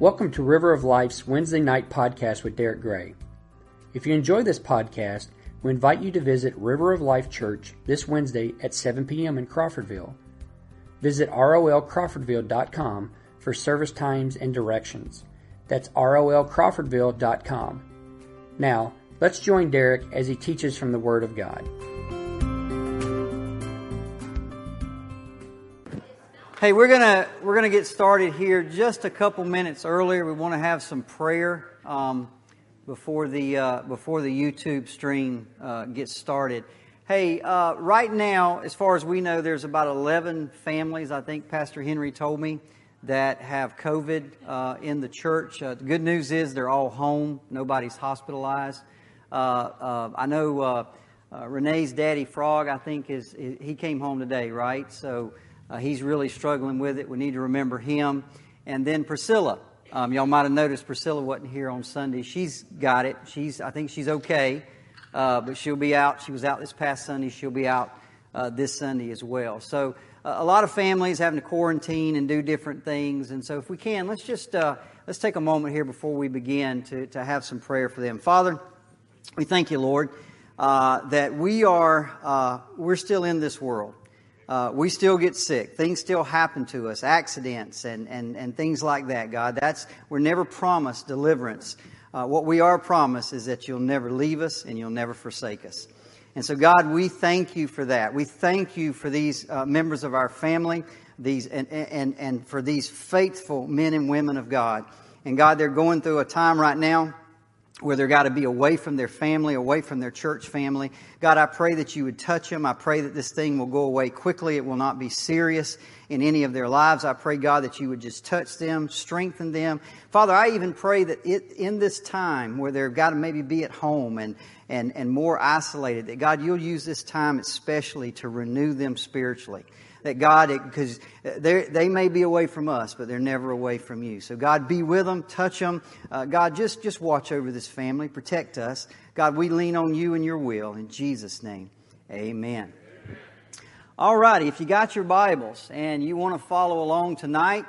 Welcome to River of Life's Wednesday night podcast with Derricke Gray. If you enjoy this podcast, we invite you to visit River of Life Church this Wednesday at 7 p.m. in Crawfordville. Visit rolcrawfordville.com for service times and directions. That's rolcrawfordville.com. Now, let's join Derricke as he teaches from the Word of God. Hey, we're gonna we're gonna get started here just a couple minutes earlier. We want to have some prayer um, before the uh, before the YouTube stream uh, gets started. Hey, uh, right now, as far as we know, there's about 11 families. I think Pastor Henry told me that have COVID uh, in the church. Uh, the good news is they're all home. Nobody's hospitalized. Uh, I know Renee's daddy Frog. I think is he came home today, right? So. Uh, he's really struggling with it. We need to remember him. And then Priscilla. Um, y'all might have noticed Priscilla wasn't here on Sunday. She's got it. She's, I think she's okay. Uh, but she'll be out. She was out this past Sunday. She'll be out uh, this Sunday as well. So uh, a lot of families having to quarantine and do different things. And so if we can, let's just uh, let's take a moment here before we begin to, to have some prayer for them. Father, we thank you, Lord, uh, that we are we're still in this world. Uh, we still get sick. Things still happen to us, accidents and, and, and things like that, God. That's, we're never promised deliverance. Uh, what we are promised is that you'll never leave us and you'll never forsake us. And so, God, we thank you for that. We thank you for these uh, members of our family, these, and, and, and for these faithful men and women of God. And God, they're going through a time right now where they've got to be away from their family, away from their church family. God, I pray that you would touch them. I pray that this thing will go away quickly. It will not be serious in any of their lives. I pray, God, that you would just touch them, strengthen them. Father, I even pray that it, in this time where they've got to maybe be at home and, and, and more isolated, that God, you'll use this time especially to renew them spiritually that God, because they may be away from us, but they're never away from you. So God, be with them, touch them. Uh, God, just, just watch over this family, protect us. God, we lean on you and your will. In Jesus' name, amen. All righty, if you got your Bibles and you want to follow along tonight,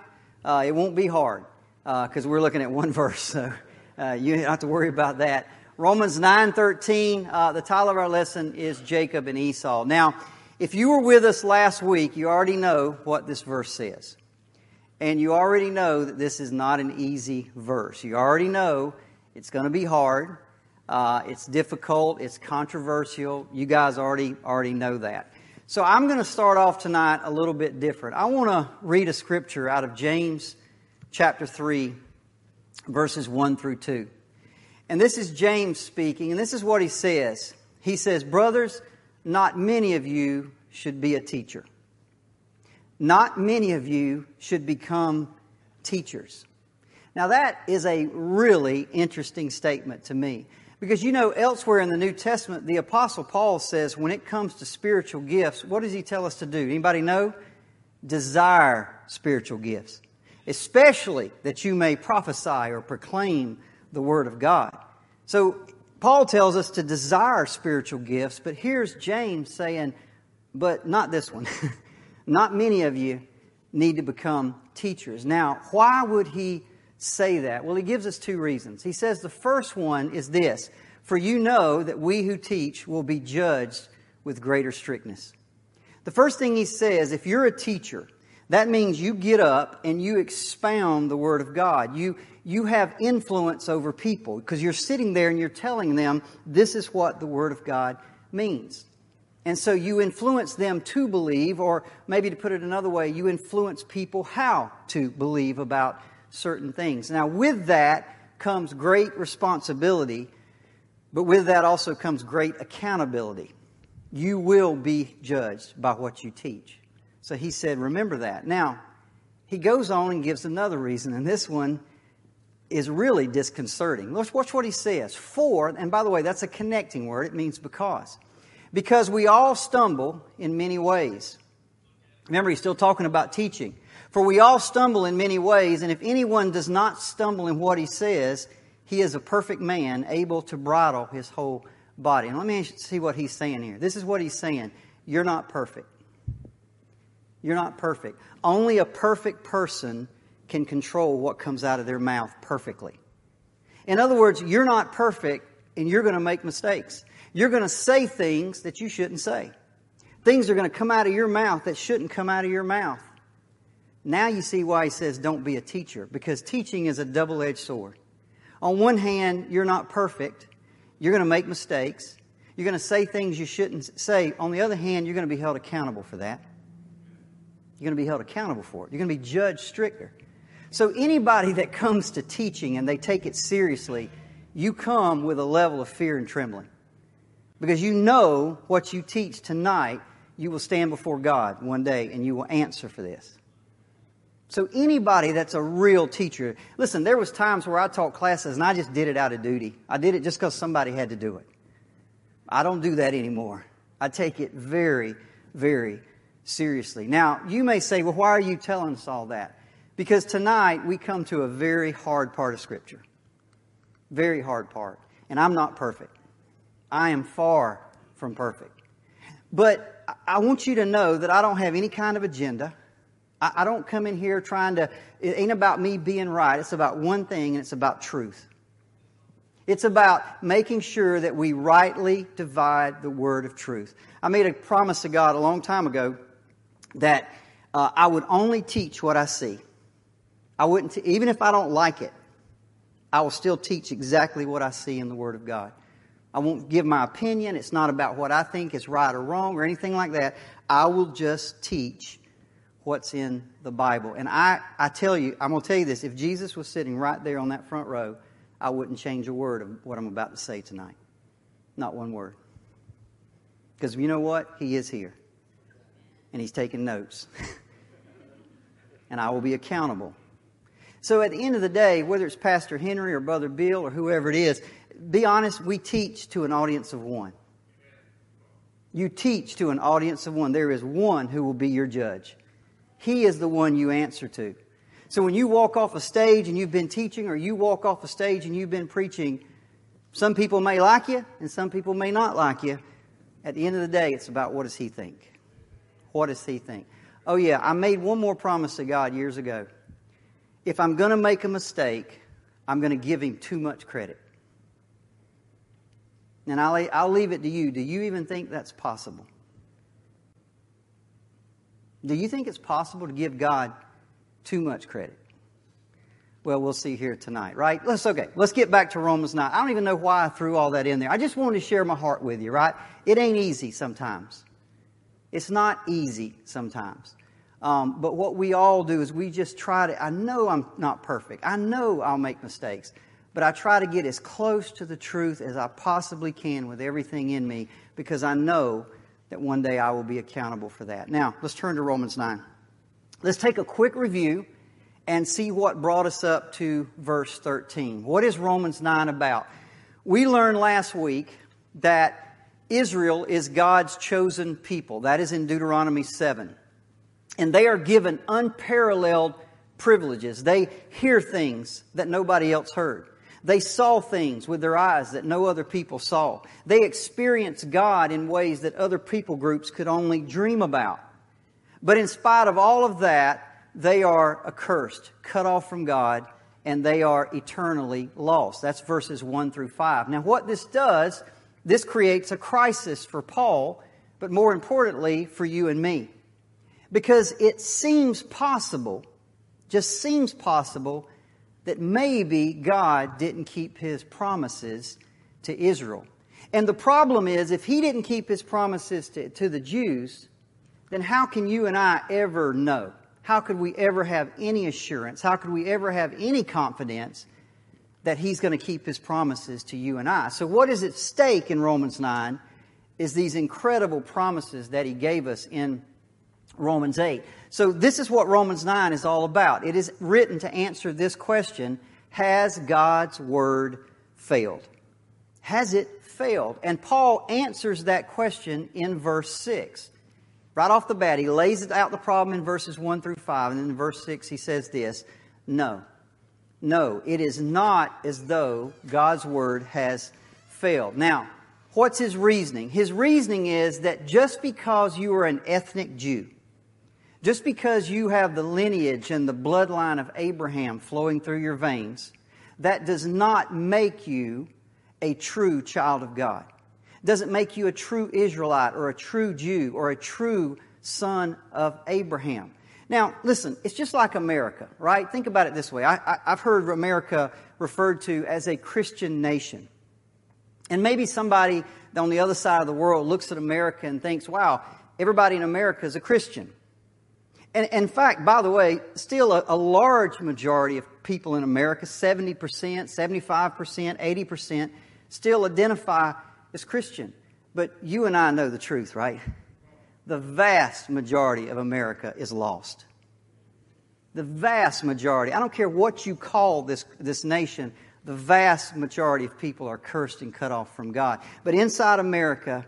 uh, it won't be hard because uh, we're looking at one verse, so uh, you don't have to worry about that. Romans 9.13, uh, the title of our lesson is Jacob and Esau. Now, if you were with us last week, you already know what this verse says. And you already know that this is not an easy verse. You already know it's going to be hard. Uh, it's difficult. It's controversial. You guys already already know that. So I'm going to start off tonight a little bit different. I want to read a scripture out of James chapter 3, verses 1 through 2. And this is James speaking, and this is what he says. He says, Brothers, not many of you should be a teacher. Not many of you should become teachers. Now, that is a really interesting statement to me. Because you know, elsewhere in the New Testament, the Apostle Paul says when it comes to spiritual gifts, what does he tell us to do? Anybody know? Desire spiritual gifts, especially that you may prophesy or proclaim the Word of God. So Paul tells us to desire spiritual gifts, but here's James saying, but not this one. not many of you need to become teachers. Now, why would he say that? Well, he gives us two reasons. He says the first one is this For you know that we who teach will be judged with greater strictness. The first thing he says, if you're a teacher, that means you get up and you expound the Word of God. You, you have influence over people because you're sitting there and you're telling them this is what the Word of God means. And so you influence them to believe, or maybe to put it another way, you influence people how to believe about certain things. Now, with that comes great responsibility, but with that also comes great accountability. You will be judged by what you teach. So he said, remember that. Now, he goes on and gives another reason, and this one is really disconcerting. Let's watch what he says. For, and by the way, that's a connecting word, it means because. Because we all stumble in many ways. Remember, he's still talking about teaching. For we all stumble in many ways, and if anyone does not stumble in what he says, he is a perfect man, able to bridle his whole body. And let me see what he's saying here. This is what he's saying. You're not perfect. You're not perfect. Only a perfect person can control what comes out of their mouth perfectly. In other words, you're not perfect and you're going to make mistakes. You're going to say things that you shouldn't say. Things are going to come out of your mouth that shouldn't come out of your mouth. Now you see why he says don't be a teacher, because teaching is a double edged sword. On one hand, you're not perfect. You're going to make mistakes. You're going to say things you shouldn't say. On the other hand, you're going to be held accountable for that. You're going to be held accountable for it. You're going to be judged stricter. So, anybody that comes to teaching and they take it seriously, you come with a level of fear and trembling. Because you know what you teach tonight, you will stand before God one day and you will answer for this. So anybody that's a real teacher, listen, there was times where I taught classes and I just did it out of duty. I did it just because somebody had to do it. I don't do that anymore. I take it very, very seriously. Now, you may say, well, why are you telling us all that? Because tonight we come to a very hard part of Scripture. Very hard part. And I'm not perfect. I am far from perfect. But I want you to know that I don't have any kind of agenda. I, don't come in here trying to, it ain't about me being right. It's about one thing, and it's about truth. It's about making sure that we rightly divide the word of truth. I made a promise to God a long time ago that uh, I would only teach what I see. I wouldn't, t- even if I don't like it, I will still teach exactly what I see in the Word of God. I won't give my opinion. It's not about what I think is right or wrong or anything like that. I will just teach what's in the Bible. And I, I tell you, I'm going to tell you this if Jesus was sitting right there on that front row, I wouldn't change a word of what I'm about to say tonight. Not one word. Because you know what? He is here. And he's taking notes. and I will be accountable. So at the end of the day, whether it's Pastor Henry or Brother Bill or whoever it is, be honest, we teach to an audience of one. You teach to an audience of one. There is one who will be your judge. He is the one you answer to. So when you walk off a stage and you've been teaching, or you walk off a stage and you've been preaching, some people may like you and some people may not like you. At the end of the day, it's about what does he think? What does he think? Oh, yeah, I made one more promise to God years ago. If I'm going to make a mistake, I'm going to give him too much credit. And I'll, I'll leave it to you. Do you even think that's possible? Do you think it's possible to give God too much credit? Well, we'll see here tonight, right? Let's okay. Let's get back to Romans 9. I don't even know why I threw all that in there. I just wanted to share my heart with you, right? It ain't easy sometimes. It's not easy sometimes. Um, but what we all do is we just try to, I know I'm not perfect. I know I'll make mistakes. But I try to get as close to the truth as I possibly can with everything in me because I know that one day I will be accountable for that. Now, let's turn to Romans 9. Let's take a quick review and see what brought us up to verse 13. What is Romans 9 about? We learned last week that Israel is God's chosen people. That is in Deuteronomy 7. And they are given unparalleled privileges. They hear things that nobody else heard. They saw things with their eyes that no other people saw. They experienced God in ways that other people groups could only dream about. But in spite of all of that, they are accursed, cut off from God, and they are eternally lost. That's verses 1 through 5. Now, what this does, this creates a crisis for Paul, but more importantly, for you and me. Because it seems possible, just seems possible, that maybe God didn't keep his promises to Israel. And the problem is, if he didn't keep his promises to, to the Jews, then how can you and I ever know? How could we ever have any assurance? How could we ever have any confidence that he's going to keep his promises to you and I? So, what is at stake in Romans 9 is these incredible promises that he gave us in Romans 8. So, this is what Romans 9 is all about. It is written to answer this question Has God's word failed? Has it failed? And Paul answers that question in verse 6. Right off the bat, he lays out the problem in verses 1 through 5. And in verse 6, he says this No, no, it is not as though God's word has failed. Now, what's his reasoning? His reasoning is that just because you are an ethnic Jew, Just because you have the lineage and the bloodline of Abraham flowing through your veins, that does not make you a true child of God. It doesn't make you a true Israelite or a true Jew or a true son of Abraham. Now, listen, it's just like America, right? Think about it this way. I, have heard America referred to as a Christian nation. And maybe somebody on the other side of the world looks at America and thinks, wow, everybody in America is a Christian. And in fact, by the way, still a, a large majority of people in America, 70%, 75%, 80%, still identify as Christian. But you and I know the truth, right? The vast majority of America is lost. The vast majority. I don't care what you call this, this nation, the vast majority of people are cursed and cut off from God. But inside America,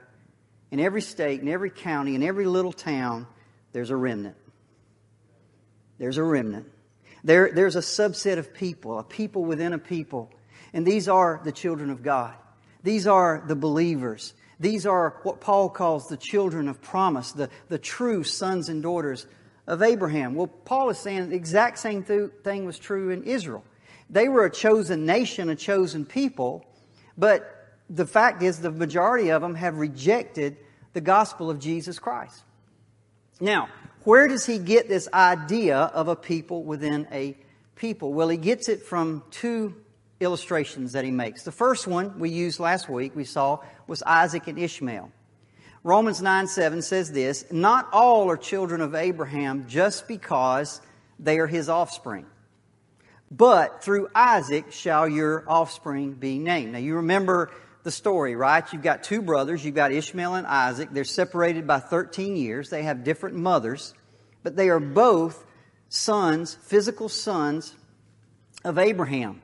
in every state, in every county, in every little town, there's a remnant. There's a remnant. There, there's a subset of people, a people within a people. And these are the children of God. These are the believers. These are what Paul calls the children of promise, the, the true sons and daughters of Abraham. Well, Paul is saying the exact same thing was true in Israel. They were a chosen nation, a chosen people, but the fact is the majority of them have rejected the gospel of Jesus Christ. Now, where does he get this idea of a people within a people? Well, he gets it from two illustrations that he makes. The first one we used last week, we saw, was Isaac and Ishmael. Romans 9 7 says this Not all are children of Abraham just because they are his offspring. But through Isaac shall your offspring be named. Now you remember the story, right? You've got two brothers. You've got Ishmael and Isaac. They're separated by 13 years. They have different mothers, but they are both sons, physical sons of Abraham.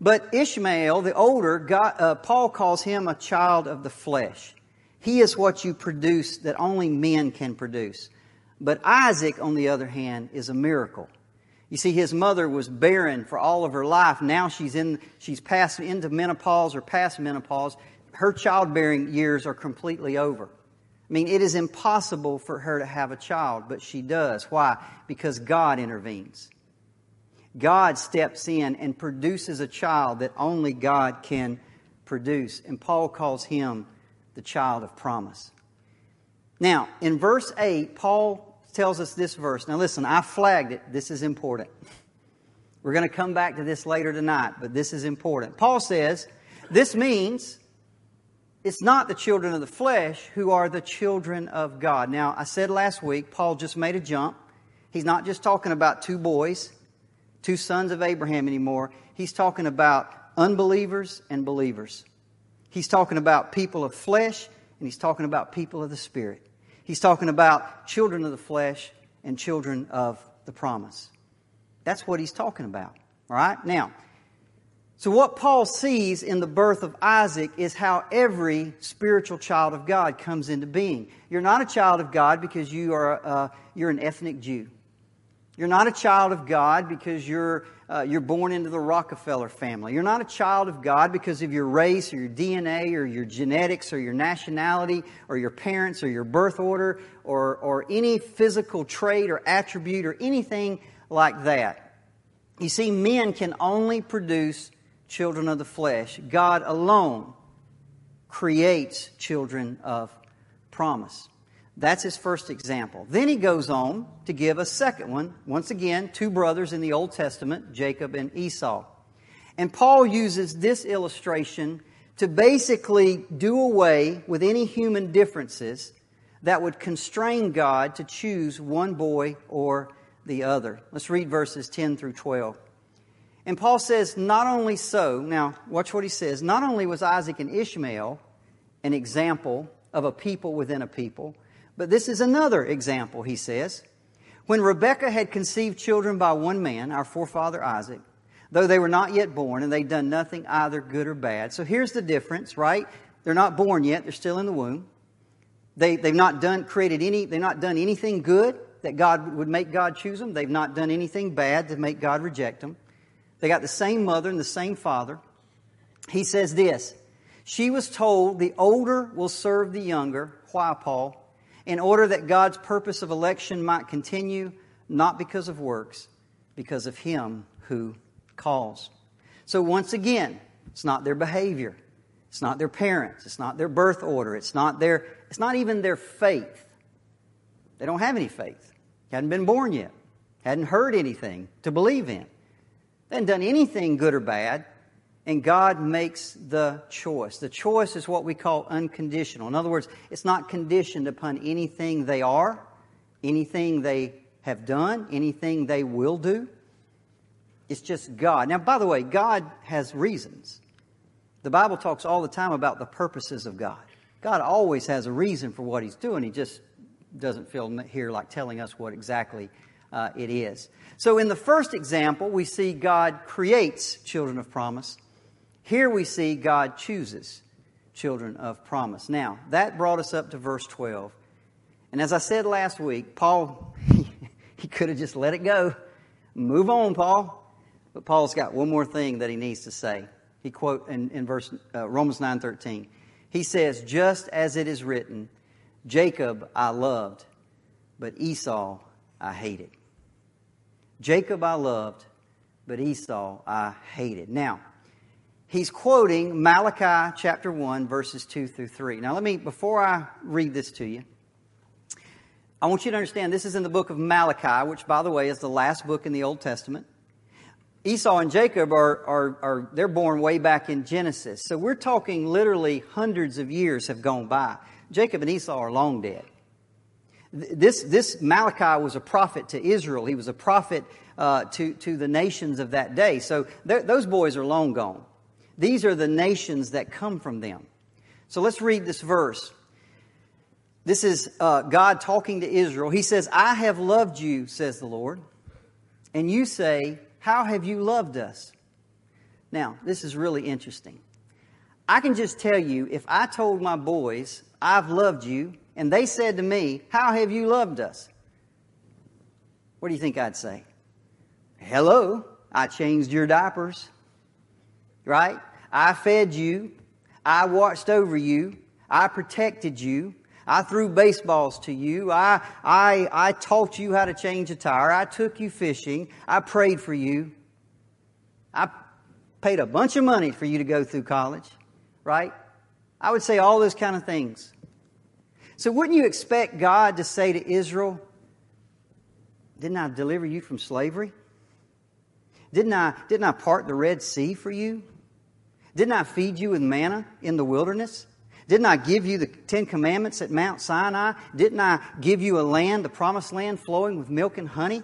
But Ishmael, the older, uh, Paul calls him a child of the flesh. He is what you produce that only men can produce. But Isaac, on the other hand, is a miracle. You see, his mother was barren for all of her life. Now she's in, she's passed into menopause or past menopause. Her childbearing years are completely over. I mean, it is impossible for her to have a child, but she does. Why? Because God intervenes. God steps in and produces a child that only God can produce. And Paul calls him the child of promise. Now, in verse 8, Paul tells us this verse. Now, listen, I flagged it. This is important. We're going to come back to this later tonight, but this is important. Paul says, This means it's not the children of the flesh who are the children of God. Now, I said last week, Paul just made a jump. He's not just talking about two boys, two sons of Abraham anymore. He's talking about unbelievers and believers. He's talking about people of flesh, and he's talking about people of the Spirit. He's talking about children of the flesh and children of the promise. That's what he's talking about. All right? Now, so what Paul sees in the birth of Isaac is how every spiritual child of God comes into being. You're not a child of God because you are uh, you're an ethnic Jew. You're not a child of God because you're uh, you're born into the Rockefeller family. You're not a child of God because of your race or your DNA or your genetics or your nationality or your parents or your birth order or, or any physical trait or attribute or anything like that. You see, men can only produce children of the flesh. God alone creates children of promise. That's his first example. Then he goes on to give a second one. Once again, two brothers in the Old Testament, Jacob and Esau. And Paul uses this illustration to basically do away with any human differences that would constrain God to choose one boy or the other. Let's read verses 10 through 12. And Paul says, not only so, now watch what he says, not only was Isaac and Ishmael an example of a people within a people, but this is another example, he says. When Rebekah had conceived children by one man, our forefather Isaac, though they were not yet born and they'd done nothing either good or bad. So here's the difference, right? They're not born yet, they're still in the womb. They, they've not done, created any, they've not done anything good that God would make God choose them. They've not done anything bad to make God reject them. They got the same mother and the same father. He says this She was told the older will serve the younger. Why, Paul? In order that God's purpose of election might continue, not because of works, because of Him who calls. So once again, it's not their behavior. It's not their parents. It's not their birth order. It's not their, it's not even their faith. They don't have any faith. Hadn't been born yet. Hadn't heard anything to believe in. They hadn't done anything good or bad. And God makes the choice. The choice is what we call unconditional. In other words, it's not conditioned upon anything they are, anything they have done, anything they will do. It's just God. Now, by the way, God has reasons. The Bible talks all the time about the purposes of God. God always has a reason for what He's doing. He just doesn't feel here like telling us what exactly uh, it is. So, in the first example, we see God creates children of promise. Here we see God chooses children of promise. Now, that brought us up to verse 12. And as I said last week, Paul, he, could have just let it go. Move on, Paul. But Paul's got one more thing that he needs to say. He quote in, in verse uh, Romans 9:13. He says, "Just as it is written, Jacob I loved, but Esau I hated." Jacob I loved, but Esau I hated. Now, he's quoting Malachi chapter 1, verses 2 through 3. Now, let me, before I read this to you, I want you to understand this is in the book of Malachi, which, by the way, is the last book in the Old Testament. Esau and Jacob are, are, are, they're born way back in Genesis. So we're talking literally hundreds of years have gone by. Jacob and Esau are long dead. This, this Malachi was a prophet to Israel. He was a prophet uh, to, to the nations of that day. So those boys are long gone. These are the nations that come from them. So let's read this verse. This is uh, God talking to Israel. He says, I have loved you, says the Lord. And you say, How have you loved us? Now, this is really interesting. I can just tell you, if I told my boys, I've loved you, and they said to me, How have you loved us? What do you think I'd say? Hello, I changed your diapers, right? I fed you, I watched over you, I protected you, I threw baseballs to you, I, I, I taught you how to change a tire, I took you fishing, I prayed for you, I paid a bunch of money for you to go through college, right? I would say all those kind of things. So, wouldn't you expect God to say to Israel, Didn't I deliver you from slavery? Didn't I, didn't I part the Red Sea for you? Didn't I feed you with manna in the wilderness? Didn't I give you the Ten Commandments at Mount Sinai? Didn't I give you a land, the promised land, flowing with milk and honey?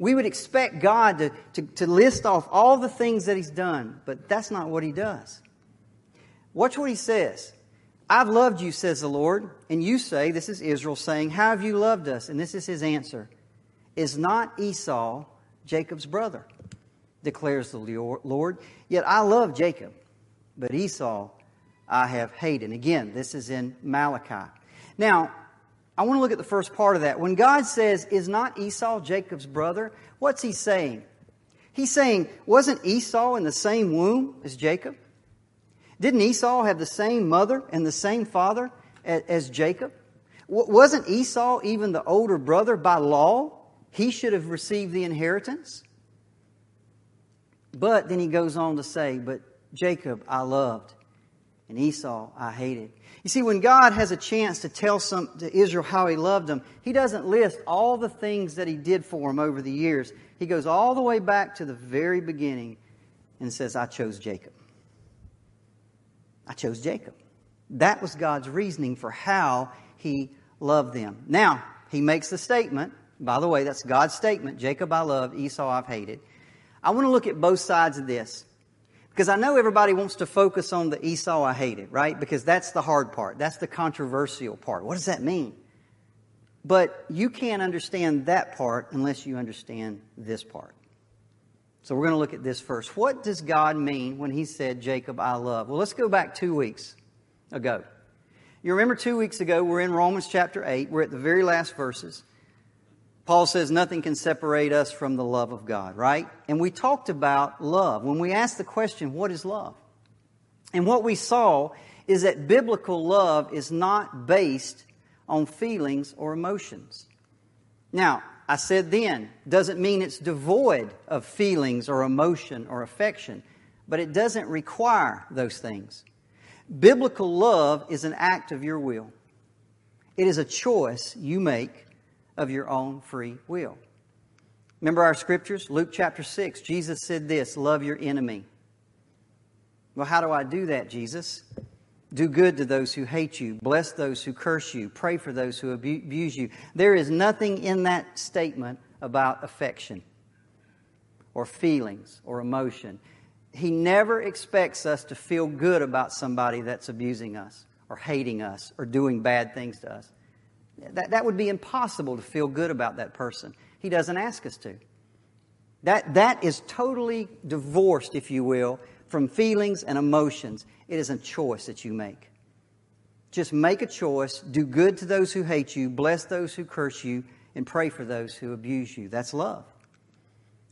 We would expect God to, to, to list off all the things that He's done, but that's not what He does. Watch what He says. I've loved you, says the Lord. And you say, this is Israel saying, How have you loved us? And this is his answer Is not Esau Jacob's brother? declares the Lord. Yet I love Jacob, but Esau I have hated. And again, this is in Malachi. Now, I want to look at the first part of that. When God says, Is not Esau Jacob's brother? What's he saying? He's saying, Wasn't Esau in the same womb as Jacob? Didn't Esau have the same mother and the same father as Jacob? Wasn't Esau even the older brother by law? He should have received the inheritance. But then he goes on to say, But Jacob I loved, and Esau I hated. You see, when God has a chance to tell some, to Israel how he loved them, he doesn't list all the things that he did for them over the years. He goes all the way back to the very beginning and says, I chose Jacob. I chose Jacob. That was God's reasoning for how he loved them. Now, he makes the statement, by the way, that's God's statement Jacob I loved, Esau I've hated. I want to look at both sides of this. Because I know everybody wants to focus on the Esau I hated, right? Because that's the hard part. That's the controversial part. What does that mean? But you can't understand that part unless you understand this part. So we're going to look at this first. What does God mean when He said, Jacob, I love? Well, let's go back two weeks ago. You remember two weeks ago, we're in Romans chapter 8. We're at the very last verses. Paul says nothing can separate us from the love of God, right? And we talked about love. When we asked the question, what is love? And what we saw is that biblical love is not based on feelings or emotions. Now, I said then, doesn't mean it's devoid of feelings or emotion or affection, but it doesn't require those things. Biblical love is an act of your will. It is a choice you make of your own free will. Remember our scriptures? Luke chapter 6, Jesus said this love your enemy. Well, how do I do that, Jesus? Do good to those who hate you. Bless those who curse you. Pray for those who abuse you. There is nothing in that statement about affection or feelings or emotion. He never expects us to feel good about somebody that's abusing us or hating us or doing bad things to us. That, that would be impossible to feel good about that person. He doesn't ask us to. That, that is totally divorced, if you will, from feelings and emotions. It is a choice that you make. Just make a choice, do good to those who hate you, bless those who curse you, and pray for those who abuse you. That's love.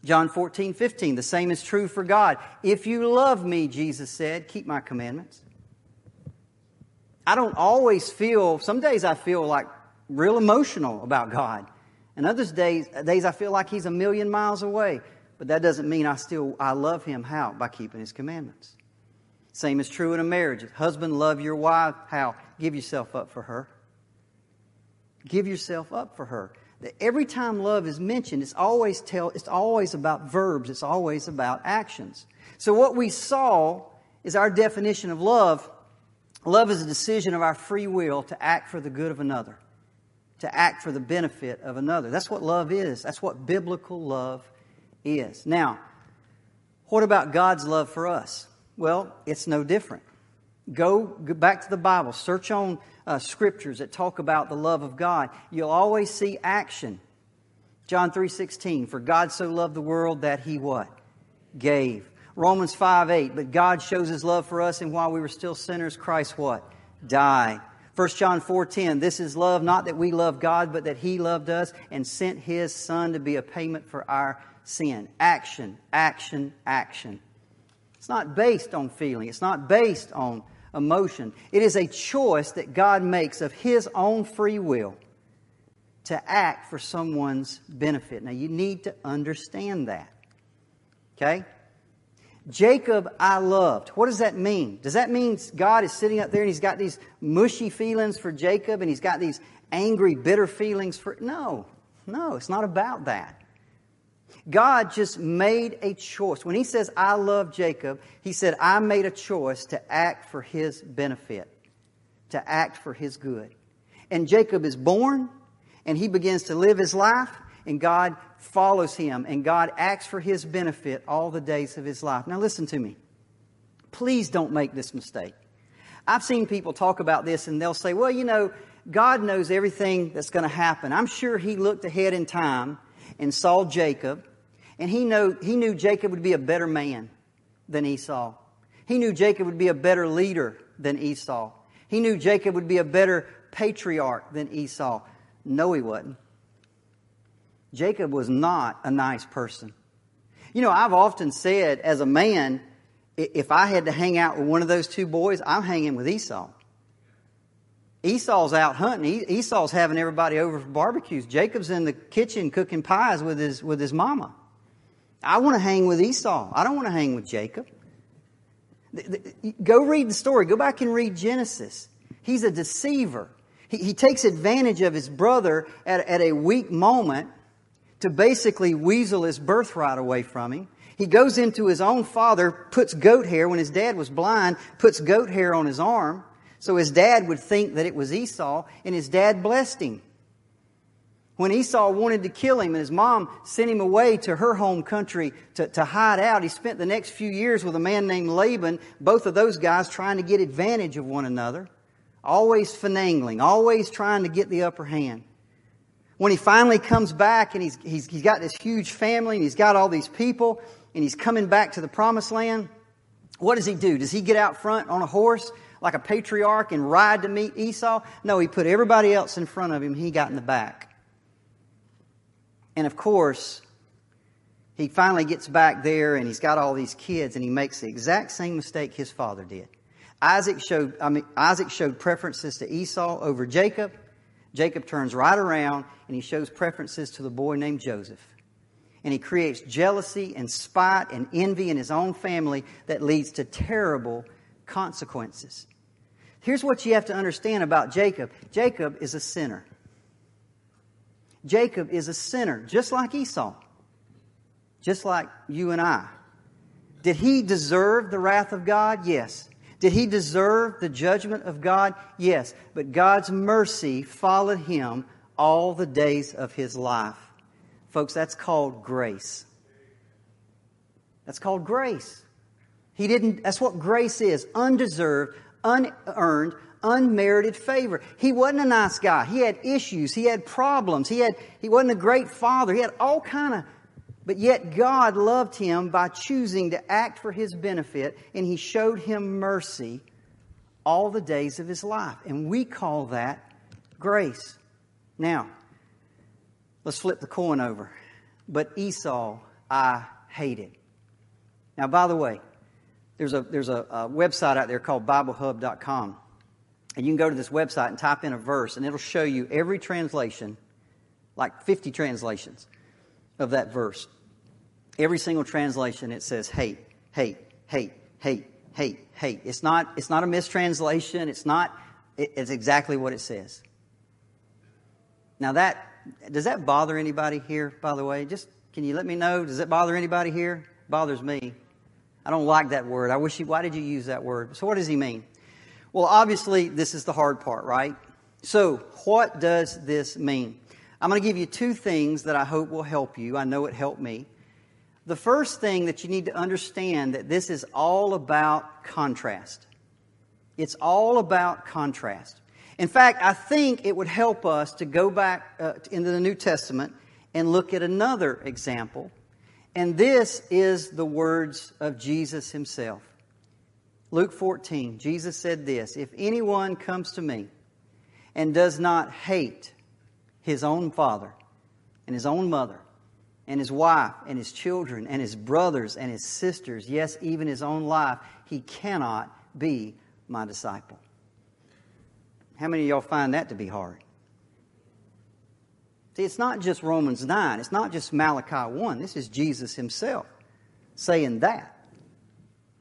John 14, 15, the same is true for God. If you love me, Jesus said, keep my commandments. I don't always feel, some days I feel like real emotional about God. And other days, days I feel like He's a million miles away. But that doesn't mean I still I love him how? By keeping his commandments. Same is true in a marriage. Husband, love your wife how? Give yourself up for her. Give yourself up for her. Every time love is mentioned, it's always tell it's always about verbs, it's always about actions. So what we saw is our definition of love. Love is a decision of our free will to act for the good of another, to act for the benefit of another. That's what love is. That's what biblical love is. Now, what about God's love for us? Well, it's no different. Go, go back to the Bible, search on uh, scriptures that talk about the love of God. You'll always see action. John 3:16, for God so loved the world that he what? Gave. Romans 5 8, but God shows his love for us, and while we were still sinners, Christ what? Died. 1 John 4:10 This is love not that we love God but that he loved us and sent his son to be a payment for our sin. Action, action, action. It's not based on feeling, it's not based on emotion. It is a choice that God makes of His own free will to act for someone's benefit. Now, you need to understand that. Okay? Jacob, I loved. What does that mean? Does that mean God is sitting up there and he's got these mushy feelings for Jacob and he's got these angry, bitter feelings for. No, no, it's not about that. God just made a choice. When he says, I love Jacob, he said, I made a choice to act for his benefit, to act for his good. And Jacob is born, and he begins to live his life, and God follows him, and God acts for his benefit all the days of his life. Now, listen to me. Please don't make this mistake. I've seen people talk about this, and they'll say, well, you know, God knows everything that's going to happen. I'm sure he looked ahead in time and saw Jacob and he knew, he knew Jacob would be a better man than Esau. He knew Jacob would be a better leader than Esau. He knew Jacob would be a better patriarch than Esau. No, he wasn't. Jacob was not a nice person. You know, I've often said as a man, if I had to hang out with one of those two boys, I'm hanging with Esau. Esau's out hunting. Esau's having everybody over for barbecues. Jacob's in the kitchen cooking pies with his, with his mama. I want to hang with Esau. I don't want to hang with Jacob. Go read the story. Go back and read Genesis. He's a deceiver. He, he takes advantage of his brother at, at a weak moment to basically weasel his birthright away from him. He goes into his own father, puts goat hair when his dad was blind, puts goat hair on his arm, so his dad would think that it was Esau, and his dad blessed him. When Esau wanted to kill him and his mom sent him away to her home country to, to hide out, he spent the next few years with a man named Laban, both of those guys trying to get advantage of one another, always finagling, always trying to get the upper hand. When he finally comes back and he's, he's, he's got this huge family and he's got all these people and he's coming back to the promised land, what does he do? Does he get out front on a horse like a patriarch and ride to meet Esau? No, he put everybody else in front of him. He got in the back. And of course, he finally gets back there and he's got all these kids and he makes the exact same mistake his father did. Isaac showed, I mean, Isaac showed preferences to Esau over Jacob. Jacob turns right around and he shows preferences to the boy named Joseph. And he creates jealousy and spite and envy in his own family that leads to terrible consequences. Here's what you have to understand about Jacob Jacob is a sinner. Jacob is a sinner, just like Esau, just like you and I. Did he deserve the wrath of God? Yes. Did he deserve the judgment of God? Yes. But God's mercy followed him all the days of his life. Folks, that's called grace. That's called grace. He didn't, that's what grace is undeserved, unearned, unmerited favor. He wasn't a nice guy. He had issues. He had problems. He had, he wasn't a great father. He had all kind of, but yet God loved him by choosing to act for his benefit and he showed him mercy all the days of his life. And we call that grace. Now, let's flip the coin over. But Esau, I hated. Now, by the way, there's a, there's a, a website out there called BibleHub.com. And you can go to this website and type in a verse, and it'll show you every translation, like 50 translations of that verse. Every single translation, it says hate, hate, hate, hate, hate, hate. It's not, it's not a mistranslation. It's not, it, it's exactly what it says. Now that, does that bother anybody here, by the way? Just, can you let me know? Does it bother anybody here? It bothers me. I don't like that word. I wish he, why did you use that word? So what does he mean? Well, obviously, this is the hard part, right? So, what does this mean? I'm going to give you two things that I hope will help you. I know it helped me. The first thing that you need to understand that this is all about contrast. It's all about contrast. In fact, I think it would help us to go back uh, into the New Testament and look at another example. And this is the words of Jesus himself. Luke 14, Jesus said this If anyone comes to me and does not hate his own father and his own mother and his wife and his children and his brothers and his sisters, yes, even his own life, he cannot be my disciple. How many of y'all find that to be hard? See, it's not just Romans 9, it's not just Malachi 1. This is Jesus himself saying that.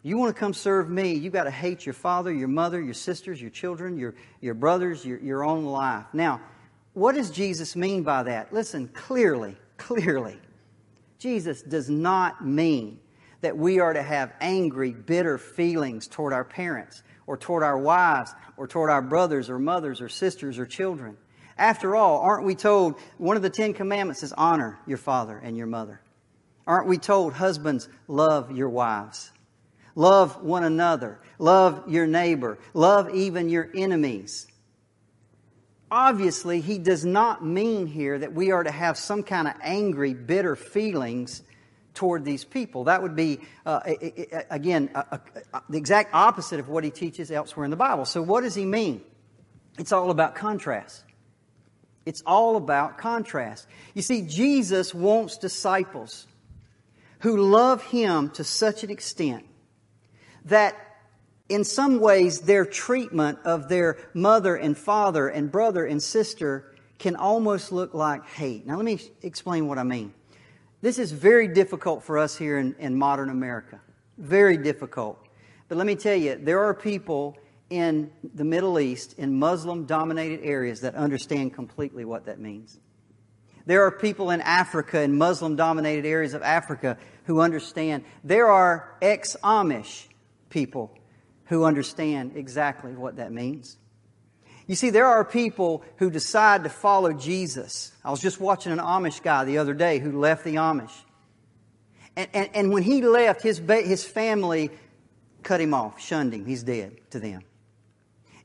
You want to come serve me, you've got to hate your father, your mother, your sisters, your children, your, your brothers, your, your own life. Now, what does Jesus mean by that? Listen, clearly, clearly, Jesus does not mean that we are to have angry, bitter feelings toward our parents or toward our wives or toward our brothers or mothers or sisters or children. After all, aren't we told one of the Ten Commandments is honor your father and your mother? Aren't we told husbands love your wives? Love one another. Love your neighbor. Love even your enemies. Obviously, he does not mean here that we are to have some kind of angry, bitter feelings toward these people. That would be, uh, again, the exact opposite of what he teaches elsewhere in the Bible. So, what does he mean? It's all about contrast. It's all about contrast. You see, Jesus wants disciples who love him to such an extent that in some ways their treatment of their mother and father and brother and sister can almost look like hate. Now, let me explain what I mean. This is very difficult for us here in, in modern America. Very difficult. But let me tell you, there are people in the Middle East, in Muslim dominated areas, that understand completely what that means. There are people in Africa, in Muslim dominated areas of Africa, who understand. There are ex Amish people who understand exactly what that means. You see, there are people who decide to follow Jesus. I was just watching an Amish guy the other day who left the Amish. And, and, and when he left, his, his family cut him off, shunned him. He's dead to them.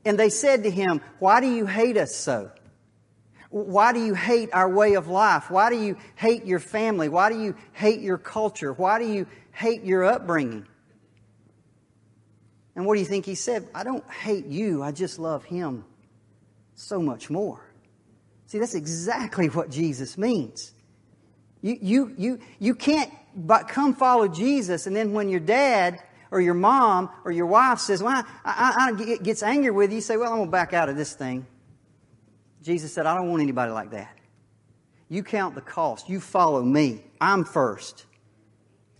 And they said to him, Why do you hate us so? Why do you hate our way of life? Why do you hate your family? Why do you hate your culture? Why do you hate your upbringing? And what do you think he said? I don't hate you, I just love him so much more. See, that's exactly what Jesus means. You, you, you, you can't but come follow Jesus, and then when your dad or your mom or your wife says, well, I, I, I gets angry with you, you say, well, I'm to back out of this thing. Jesus said, I don't want anybody like that. You count the cost. You follow me. I'm first.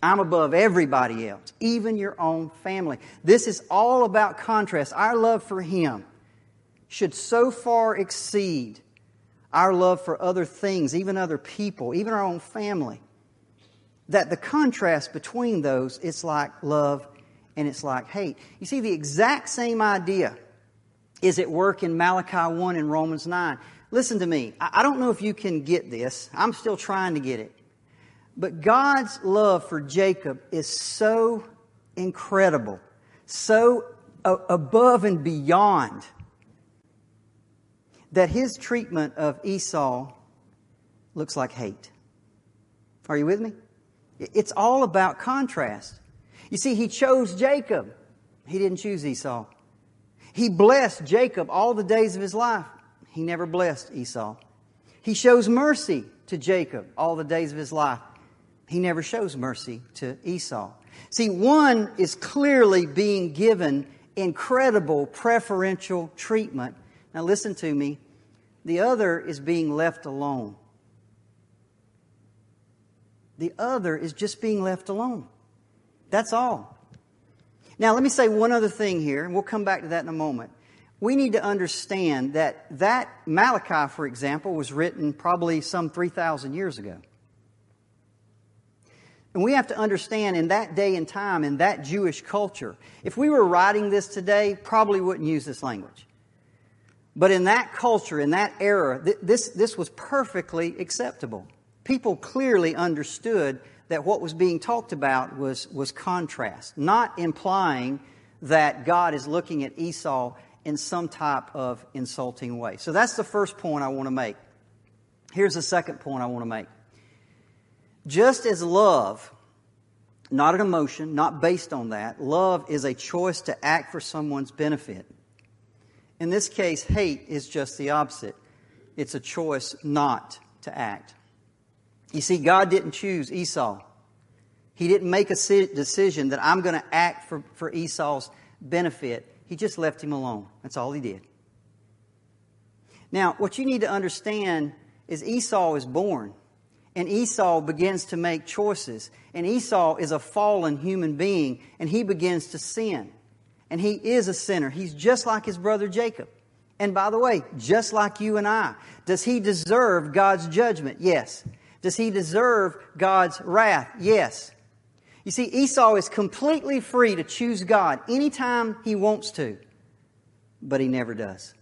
I'm above everybody else, even your own family. This is all about contrast. Our love for Him should so far exceed our love for other things, even other people, even our own family, that the contrast between those, it's like love and it's like hate. You see, the exact same idea is at work in Malachi 1 and Romans 9. Listen to me. I don't know if you can get this. I'm still trying to get it. But God's love for Jacob is so incredible, so above and beyond that his treatment of Esau looks like hate. Are you with me? It's all about contrast. You see, he chose Jacob. He didn't choose Esau. He blessed Jacob all the days of his life. He never blessed Esau. He shows mercy to Jacob all the days of his life. He never shows mercy to Esau. See, one is clearly being given incredible preferential treatment now, listen to me. The other is being left alone. The other is just being left alone. That's all. Now, let me say one other thing here, and we'll come back to that in a moment. We need to understand that that Malachi, for example, was written probably some 3,000 years ago. And we have to understand in that day and time, in that Jewish culture, if we were writing this today, probably wouldn't use this language. But in that culture, in that era, th- this, this was perfectly acceptable. People clearly understood that what was being talked about was, was contrast, not implying that God is looking at Esau in some type of insulting way. So that's the first point I want to make. Here's the second point I want to make. Just as love, not an emotion, not based on that, love is a choice to act for someone's benefit. In this case, hate is just the opposite. It's a choice not to act. You see, God didn't choose Esau. He didn't make a decision that I'm going to act for, for Esau's benefit. He just left him alone. That's all he did. Now, what you need to understand is Esau is born, and Esau begins to make choices. And Esau is a fallen human being, and he begins to sin and he is a sinner. He's just like his brother Jacob. And by the way, just like you and I. Does he deserve God's judgment? Yes. Does he deserve God's wrath? Yes. You see, Esau is completely free to choose God anytime he wants to, but he never does.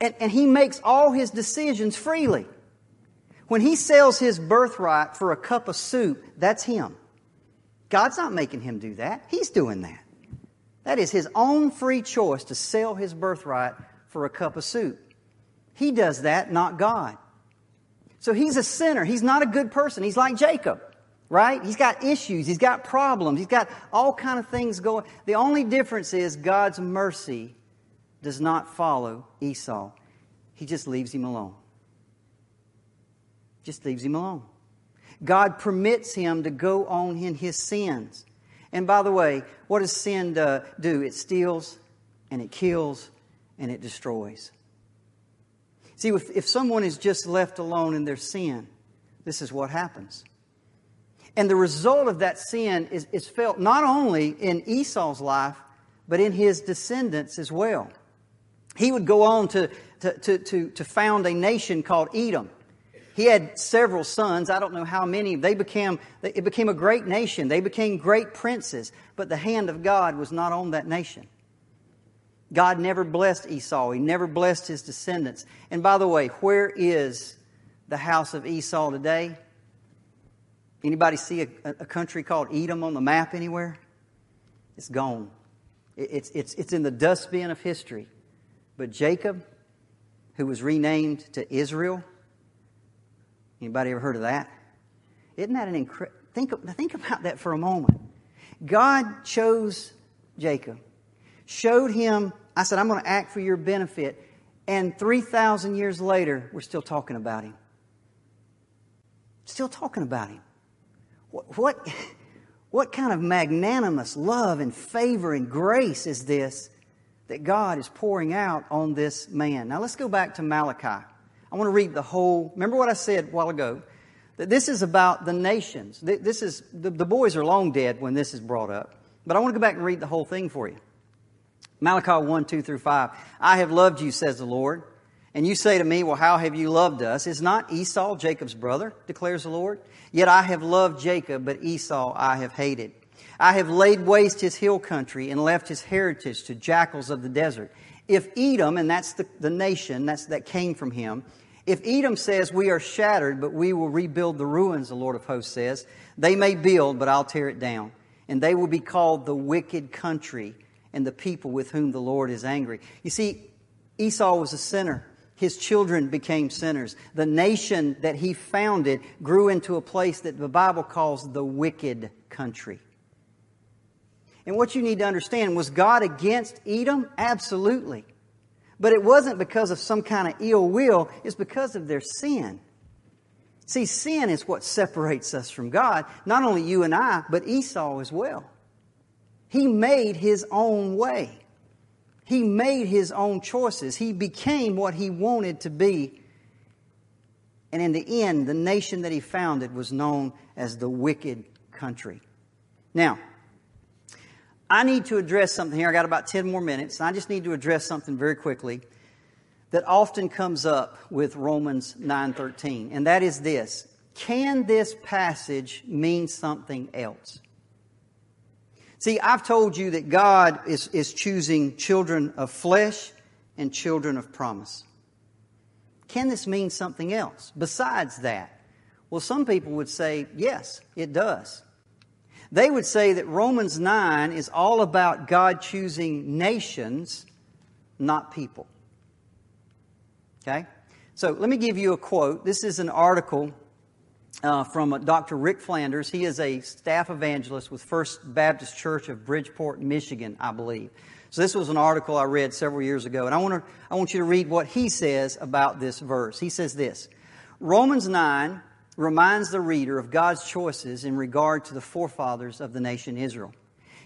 And, and he makes all his decisions freely. When he sells his birthright for a cup of soup, that's him. God's not making him do that. He's doing that. That is his own free choice to sell his birthright for a cup of soup. He does that, not God. So he's a sinner. He's not a good person. He's like Jacob, right? He's got issues. He's got problems. He's got all kind of things going. The only difference is God's mercy does not follow Esau. He just leaves him alone. Just leaves him alone. God permits him to go on in his sins. And by the way, what does sin uh, do? It steals and it kills and it destroys. See, if, if someone is just left alone in their sin, this is what happens. And the result of that sin is, is felt not only in Esau's life, but in his descendants as well. He would go on to, to, to, to, to found a nation called Edom. He had several sons. I don't know how many. They became, it became a great nation. They became great princes. But the hand of God was not on that nation. God never blessed Esau. He never blessed his descendants. And by the way, where is the house of Esau today? Anybody see a, a country called Edom on the map anywhere? It's gone. It's, it's, it's in the dustbin of history. But Jacob, who was renamed to Israel, Anybody ever heard of that? Isn't that an incredible? Think, think about that for a moment. God chose Jacob, showed him, I said, I'm going to act for your benefit. And 3,000 years later, we're still talking about him. Still talking about him. What, what, what kind of magnanimous love and favor and grace is this that God is pouring out on this man. Now let's go back to Malachi. I want to read the whole. Remember what I said a while ago? That this is about the nations. This is the, the boys are long dead when this is brought up. But I want to go back and read the whole thing for you. Malachi 1, 2 through 5. I have loved you, says the Lord. And you say to me, Well, how have you loved us? Is not Esau Jacob's brother, declares the Lord? Yet I have loved Jacob, but Esau I have hated. I have laid waste his hill country and left his heritage to jackals of the desert. If Edom, and that's the, the nation that's, that came from him, if Edom says, We are shattered, but we will rebuild the ruins, the Lord of hosts says, they may build, but I'll tear it down. And they will be called the wicked country and the people with whom the Lord is angry. You see, Esau was a sinner. His children became sinners. The nation that he founded grew into a place that the Bible calls the wicked country. And what you need to understand was God against Edom? Absolutely. But it wasn't because of some kind of ill will, it's because of their sin. See, sin is what separates us from God, not only you and I, but Esau as well. He made his own way. He made his own choices. He became what he wanted to be. And in the end, the nation that he founded was known as the wicked country. Now, I need to address something here. I got about 10 more minutes. I just need to address something very quickly that often comes up with Romans 9:13, and that is this. Can this passage mean something else? See, I've told you that God is, is choosing children of flesh and children of promise. Can this mean something else besides that? Well, some people would say, yes, it does. They would say that Romans 9 is all about God choosing nations, not people. Okay? So let me give you a quote. This is an article uh, from uh, Dr. Rick Flanders. He is a staff evangelist with First Baptist Church of Bridgeport, Michigan, I believe. So this was an article I read several years ago, and I want to I want you to read what he says about this verse. He says this: Romans nine reminds the reader of God's choices in regard to the forefathers of the nation Israel.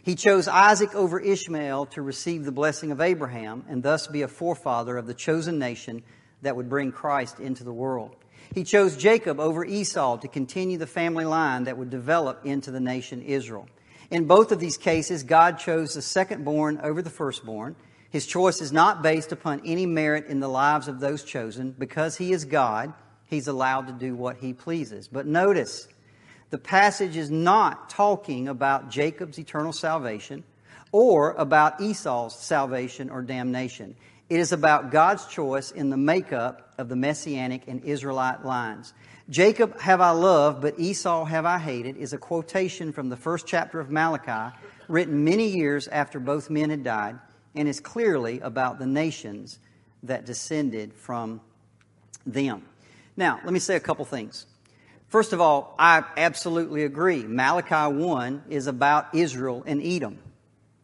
He chose Isaac over Ishmael to receive the blessing of Abraham and thus be a forefather of the chosen nation that would bring Christ into the world. He chose Jacob over Esau to continue the family line that would develop into the nation Israel. In both of these cases, God chose the second born over the firstborn. His choice is not based upon any merit in the lives of those chosen. Because He is God, He's allowed to do what He pleases. But notice, the passage is not talking about Jacob's eternal salvation or about Esau's salvation or damnation. It is about God's choice in the makeup of the Messianic and Israelite lines. Jacob have I loved, but Esau have I hated is a quotation from the first chapter of Malachi, written many years after both men had died, and is clearly about the nations that descended from them. Now, let me say a couple things. First of all, I absolutely agree. Malachi 1 is about Israel and Edom.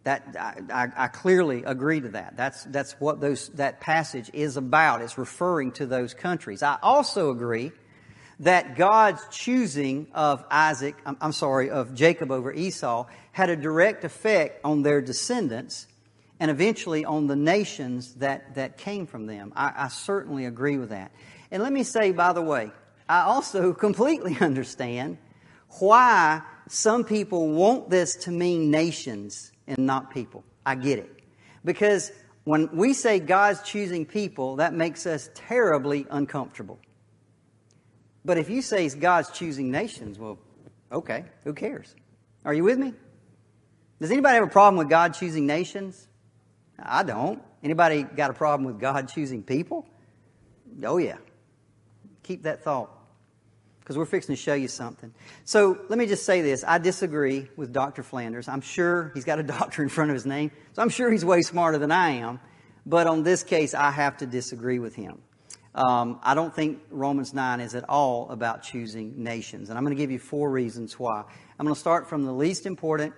That I, I, clearly agree to that. That's that's what those that passage is about. It's referring to those countries. I also agree that God's choosing of Isaac, I'm, I'm sorry, of Jacob over Esau had a direct effect on their descendants and eventually on the nations that, that came from them. I, I certainly agree with that. And let me say, by the way, I also completely understand why some people want this to mean nations and not people. I get it. Because when we say God's choosing people, that makes us terribly uncomfortable. But if you say God's choosing nations, well, okay, who cares? Are you with me? Does anybody have a problem with God choosing nations? I don't. Anybody got a problem with God choosing people? Oh, yeah. Keep that thought because we're fixing to show you something. So let me just say this. I disagree with Dr. Flanders. I'm sure he's got a doctor in front of his name, so I'm sure he's way smarter than I am. But on this case, I have to disagree with him. Um, I don't think Romans 9 is at all about choosing nations. And I'm going to give you four reasons why. I'm going to start from the least important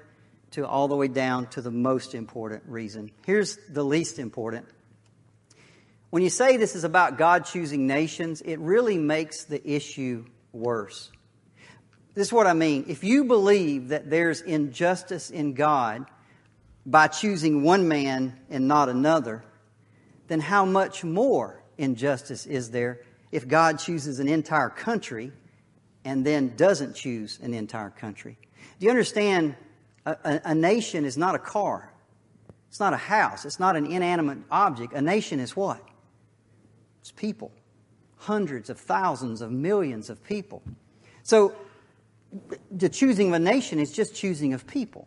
to all the way down to the most important reason. Here's the least important. When you say this is about God choosing nations, it really makes the issue worse. This is what I mean. If you believe that there's injustice in God, by choosing one man and not another, then how much more injustice is there if God chooses an entire country and then doesn't choose an entire country? Do you understand? A, a, a nation is not a car. It's not a house. It's not an inanimate object. A nation is what? It's people. Hundreds of thousands of millions of people. So the choosing of a nation is just choosing of people.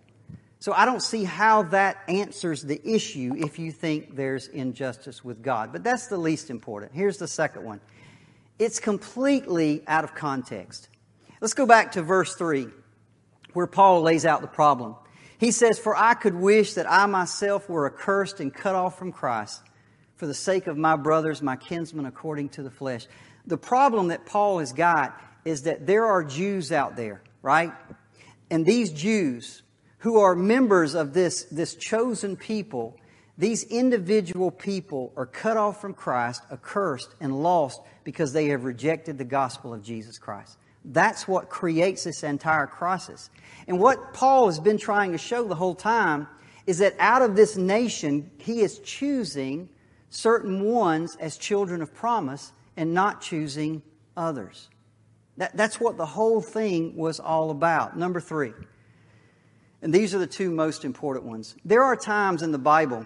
So I don't see how that answers the issue if you think there's injustice with God. But that's the least important. Here's the second one. It's completely out of context. Let's go back to verse 3 where Paul lays out the problem. He says, For I could wish that I myself were accursed and cut off from Christ for the sake of my brothers, my kinsmen according to the flesh. The problem that Paul has got is that there are Jews out there, right? And these Jews, who are members of this, this chosen people, these individual people are cut off from Christ, accursed, and lost because they have rejected the gospel of Jesus Christ. That's what creates this entire crisis. And what Paul has been trying to show the whole time is that out of this nation, he is choosing certain ones as children of promise and not choosing others. That, that's what the whole thing was all about. Number three. And these are the two most important ones. There are times in the Bible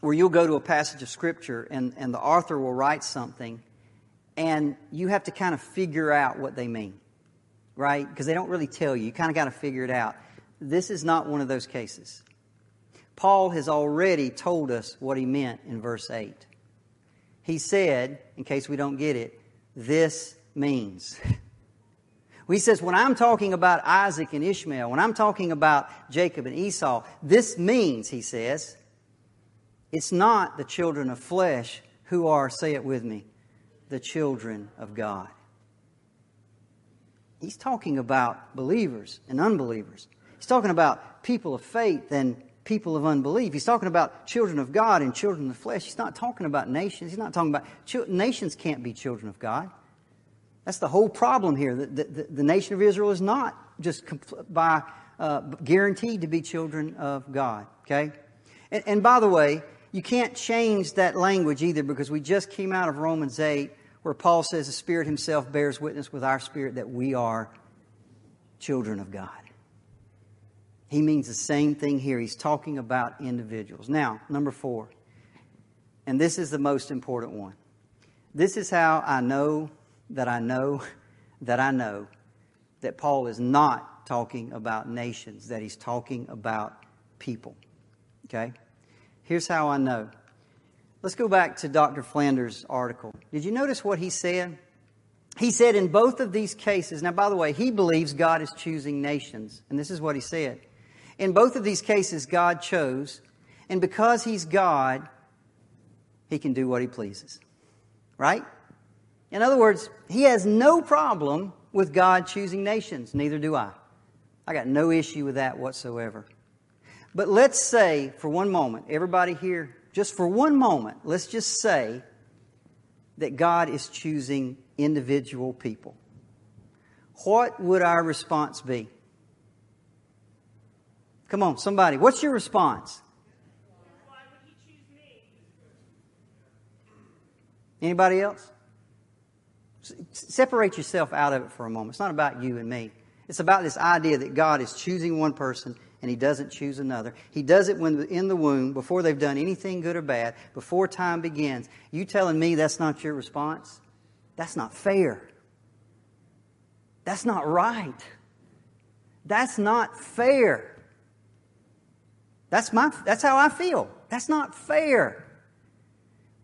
where you'll go to a passage of Scripture and, and the author will write something and you have to kind of figure out what they mean, right? Because they don't really tell you. You kind of got to figure it out. This is not one of those cases. Paul has already told us what he meant in verse 8. He said, in case we don't get it, this means. He says, when I'm talking about Isaac and Ishmael, when I'm talking about Jacob and Esau, this means, he says, it's not the children of flesh who are, say it with me, the children of God. He's talking about believers and unbelievers. He's talking about people of faith and people of unbelief. He's talking about children of God and children of the flesh. He's not talking about nations. He's not talking about nations can't be children of God. That's the whole problem here. The, the, the nation of Israel is not just by uh, guaranteed to be children of God. Okay, and, and by the way, you can't change that language either because we just came out of Romans eight where Paul says the Spirit Himself bears witness with our spirit that we are children of God. He means the same thing here. He's talking about individuals. Now, number four, and this is the most important one. This is how I know that I know that I know that Paul is not talking about nations, that he's talking about people. Okay? Here's how I know. Let's go back to Dr. Flanders' article. Did you notice what he said? He said in both of these cases, now, by the way, he believes God is choosing nations, and this is what he said. In both of these cases, God chose, and because he's God, he can do what he pleases. Right? In other words, he has no problem with God choosing nations. Neither do I. I got no issue with that whatsoever. But let's say, for one moment, everybody here, just for one moment, let's just say that God is choosing individual people. What would our response be? Come on, somebody. What's your response? Anybody else? Separate yourself out of it for a moment. It's not about you and me. It's about this idea that God is choosing one person and He doesn't choose another. He does it when in the womb, before they've done anything good or bad, before time begins. You telling me that's not your response? That's not fair. That's not right. That's not fair. That's my that's how I feel. That's not fair.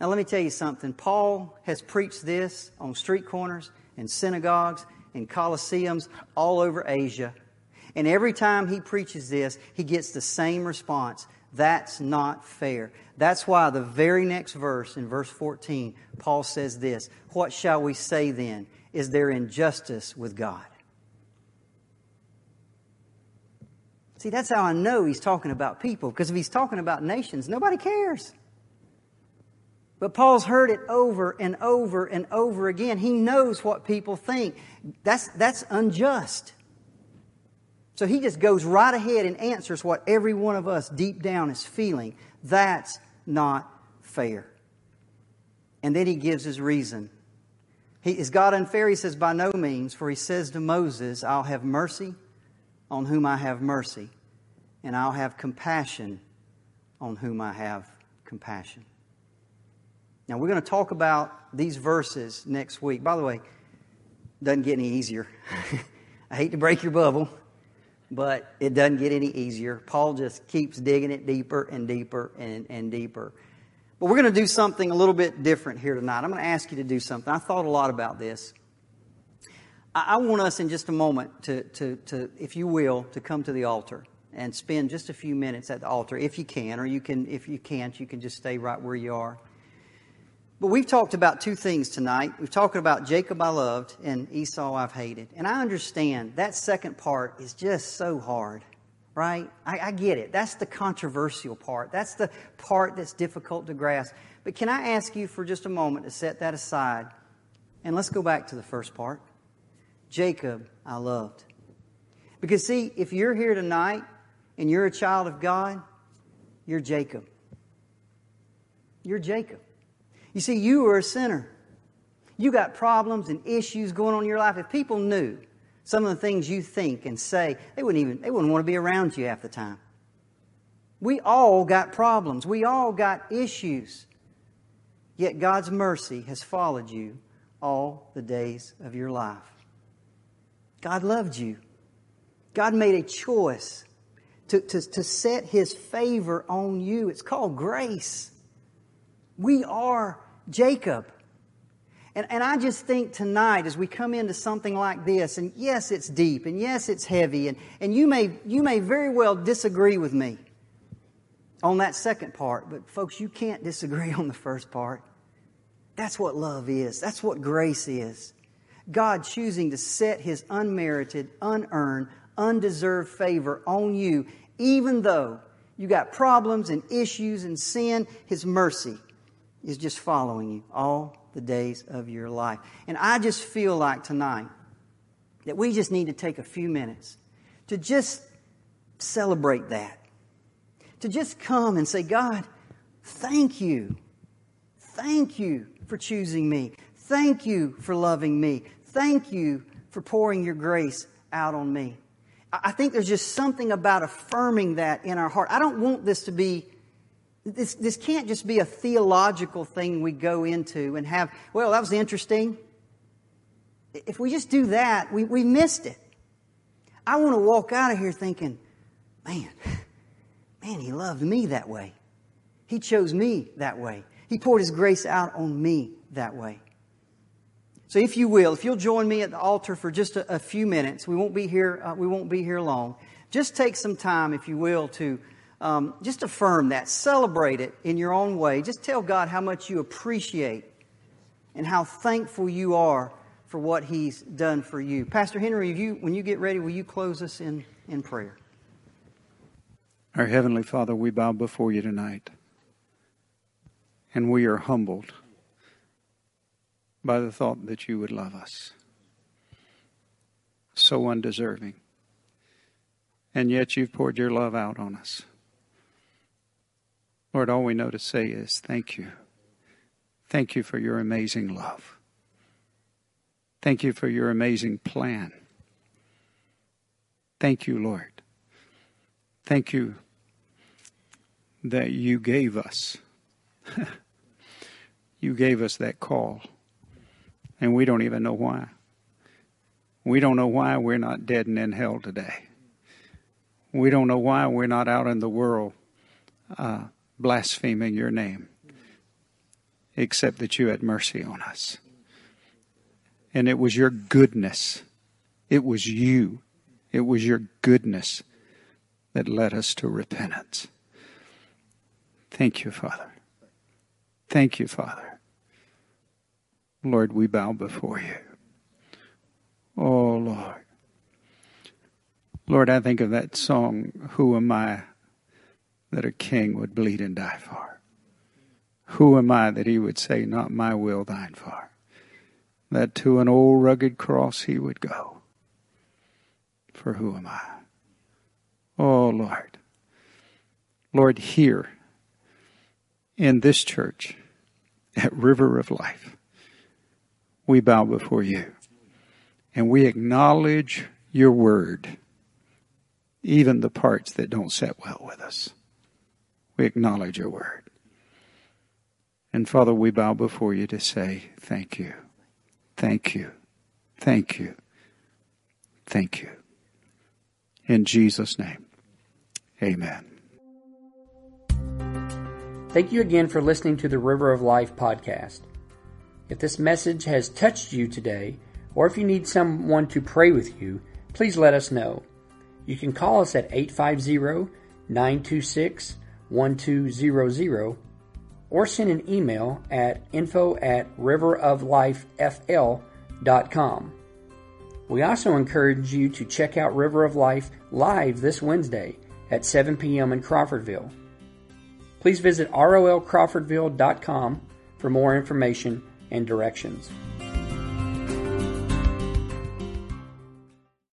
Now, let me tell you something. Paul has preached this on street corners, in synagogues, in coliseums all over Asia. And every time he preaches this, he gets the same response. That's not fair. That's why the very next verse, in verse 14, Paul says this What shall we say then? Is there injustice with God? See, that's how I know he's talking about people, because if he's talking about nations, nobody cares. But Paul's heard it over and over and over again. He knows what people think. That's, that's unjust. So he just goes right ahead and answers what every one of us deep down is feeling. That's not fair. And then he gives his reason. He, is God unfair? He says, By no means, for he says to Moses, I'll have mercy on whom I have mercy, and I'll have compassion on whom I have compassion. Now, we're going to talk about these verses next week. By the way, doesn't get any easier. I hate to break your bubble, but it doesn't get any easier. Paul just keeps digging it deeper and deeper and, and deeper. But we're going to do something a little bit different here tonight. I'm going to ask you to do something. I thought a lot about this. I, want us in just a moment to, to, to, if you will, to come to the altar and spend just a few minutes at the altar if you can, or you can, if you can't, you can just stay right where you are. But we've talked about two things tonight. We've talked about Jacob I loved and Esau I've hated. And I understand that second part is just so hard, right? I, I, get it. That's the controversial part. That's the part that's difficult to grasp. But can I ask you for just a moment to set that aside and let's go back to the first part? Jacob I loved. Because see, if you're here tonight and you're a child of God, you're Jacob. You're Jacob. You see, you are a sinner. You got problems and issues going on in your life. If people knew some of the things you think and say, they wouldn't even they wouldn't want to be around you half the time. We all got problems. We all got issues. Yet God's mercy has followed you all the days of your life. God loved you. God made a choice to, to, to set His favor on you. It's called grace. We are Jacob. And, and I just think tonight, as we come into something like this, and yes, it's deep, and yes, it's heavy, and, and you, may, you may very well disagree with me on that second part, but folks, you can't disagree on the first part. That's what love is. That's what grace is. God choosing to set His unmerited, unearned, undeserved favor on you, even though you got problems and issues and sin, His mercy is just following you all the days of your life. And I just feel like tonight that we just need to take a few minutes to just celebrate that. To just come and say, God, thank you. Thank you for choosing me. Thank you for loving me. Thank you for pouring your grace out on me. I think there's just something about affirming that in our heart. I don't want this to be this, this can't just be a theological thing we go into and have, well, that was interesting. If we just do that, we, we missed it. I want to walk out of here thinking, man, man, he loved me that way. He chose me that way. He poured his grace out on me that way. So if you will, if you'll join me at the altar for just a, a few minutes, we won't be here, uh, we won't be here long. Just take some time, if you will, to um, just affirm that. Celebrate it in your own way. Just tell God how much you appreciate and how thankful you are for what He's done for you. Pastor Henry, you, when you get ready, will you close us in, in prayer? Our Heavenly Father, we bow before you tonight. And we are humbled by the thought that you would love us. So undeserving. And yet you've poured your love out on us. Lord, all we know to say is thank you. Thank you for your amazing love. Thank you for your amazing plan. Thank you, Lord. Thank you that you gave us. you gave us that call. And we don't even know why. We don't know why we're not dead and in hell today. We don't know why we're not out in the world uh, blaspheming your name, except that you had mercy on us. And it was your goodness, it was you, it was your goodness that led us to repentance. Thank you, Father. Thank you, Father. Lord, we bow before you. Oh, Lord. Lord, I think of that song, Who Am I that a king would bleed and die for? Who am I that he would say, Not my will, thine for? That to an old rugged cross he would go. For who am I? Oh, Lord. Lord, here in this church at River of Life, we bow before you and we acknowledge your word, even the parts that don't set well with us. We acknowledge your word. And Father, we bow before you to say thank you, thank you, thank you, thank you. In Jesus' name, amen. Thank you again for listening to the River of Life podcast. If this message has touched you today, or if you need someone to pray with you, please let us know. You can call us at 850 926 1200 or send an email at info at riveroflifefl.com. We also encourage you to check out River of Life live this Wednesday at 7 p.m. in Crawfordville. Please visit rolcrawfordville.com for more information and directions.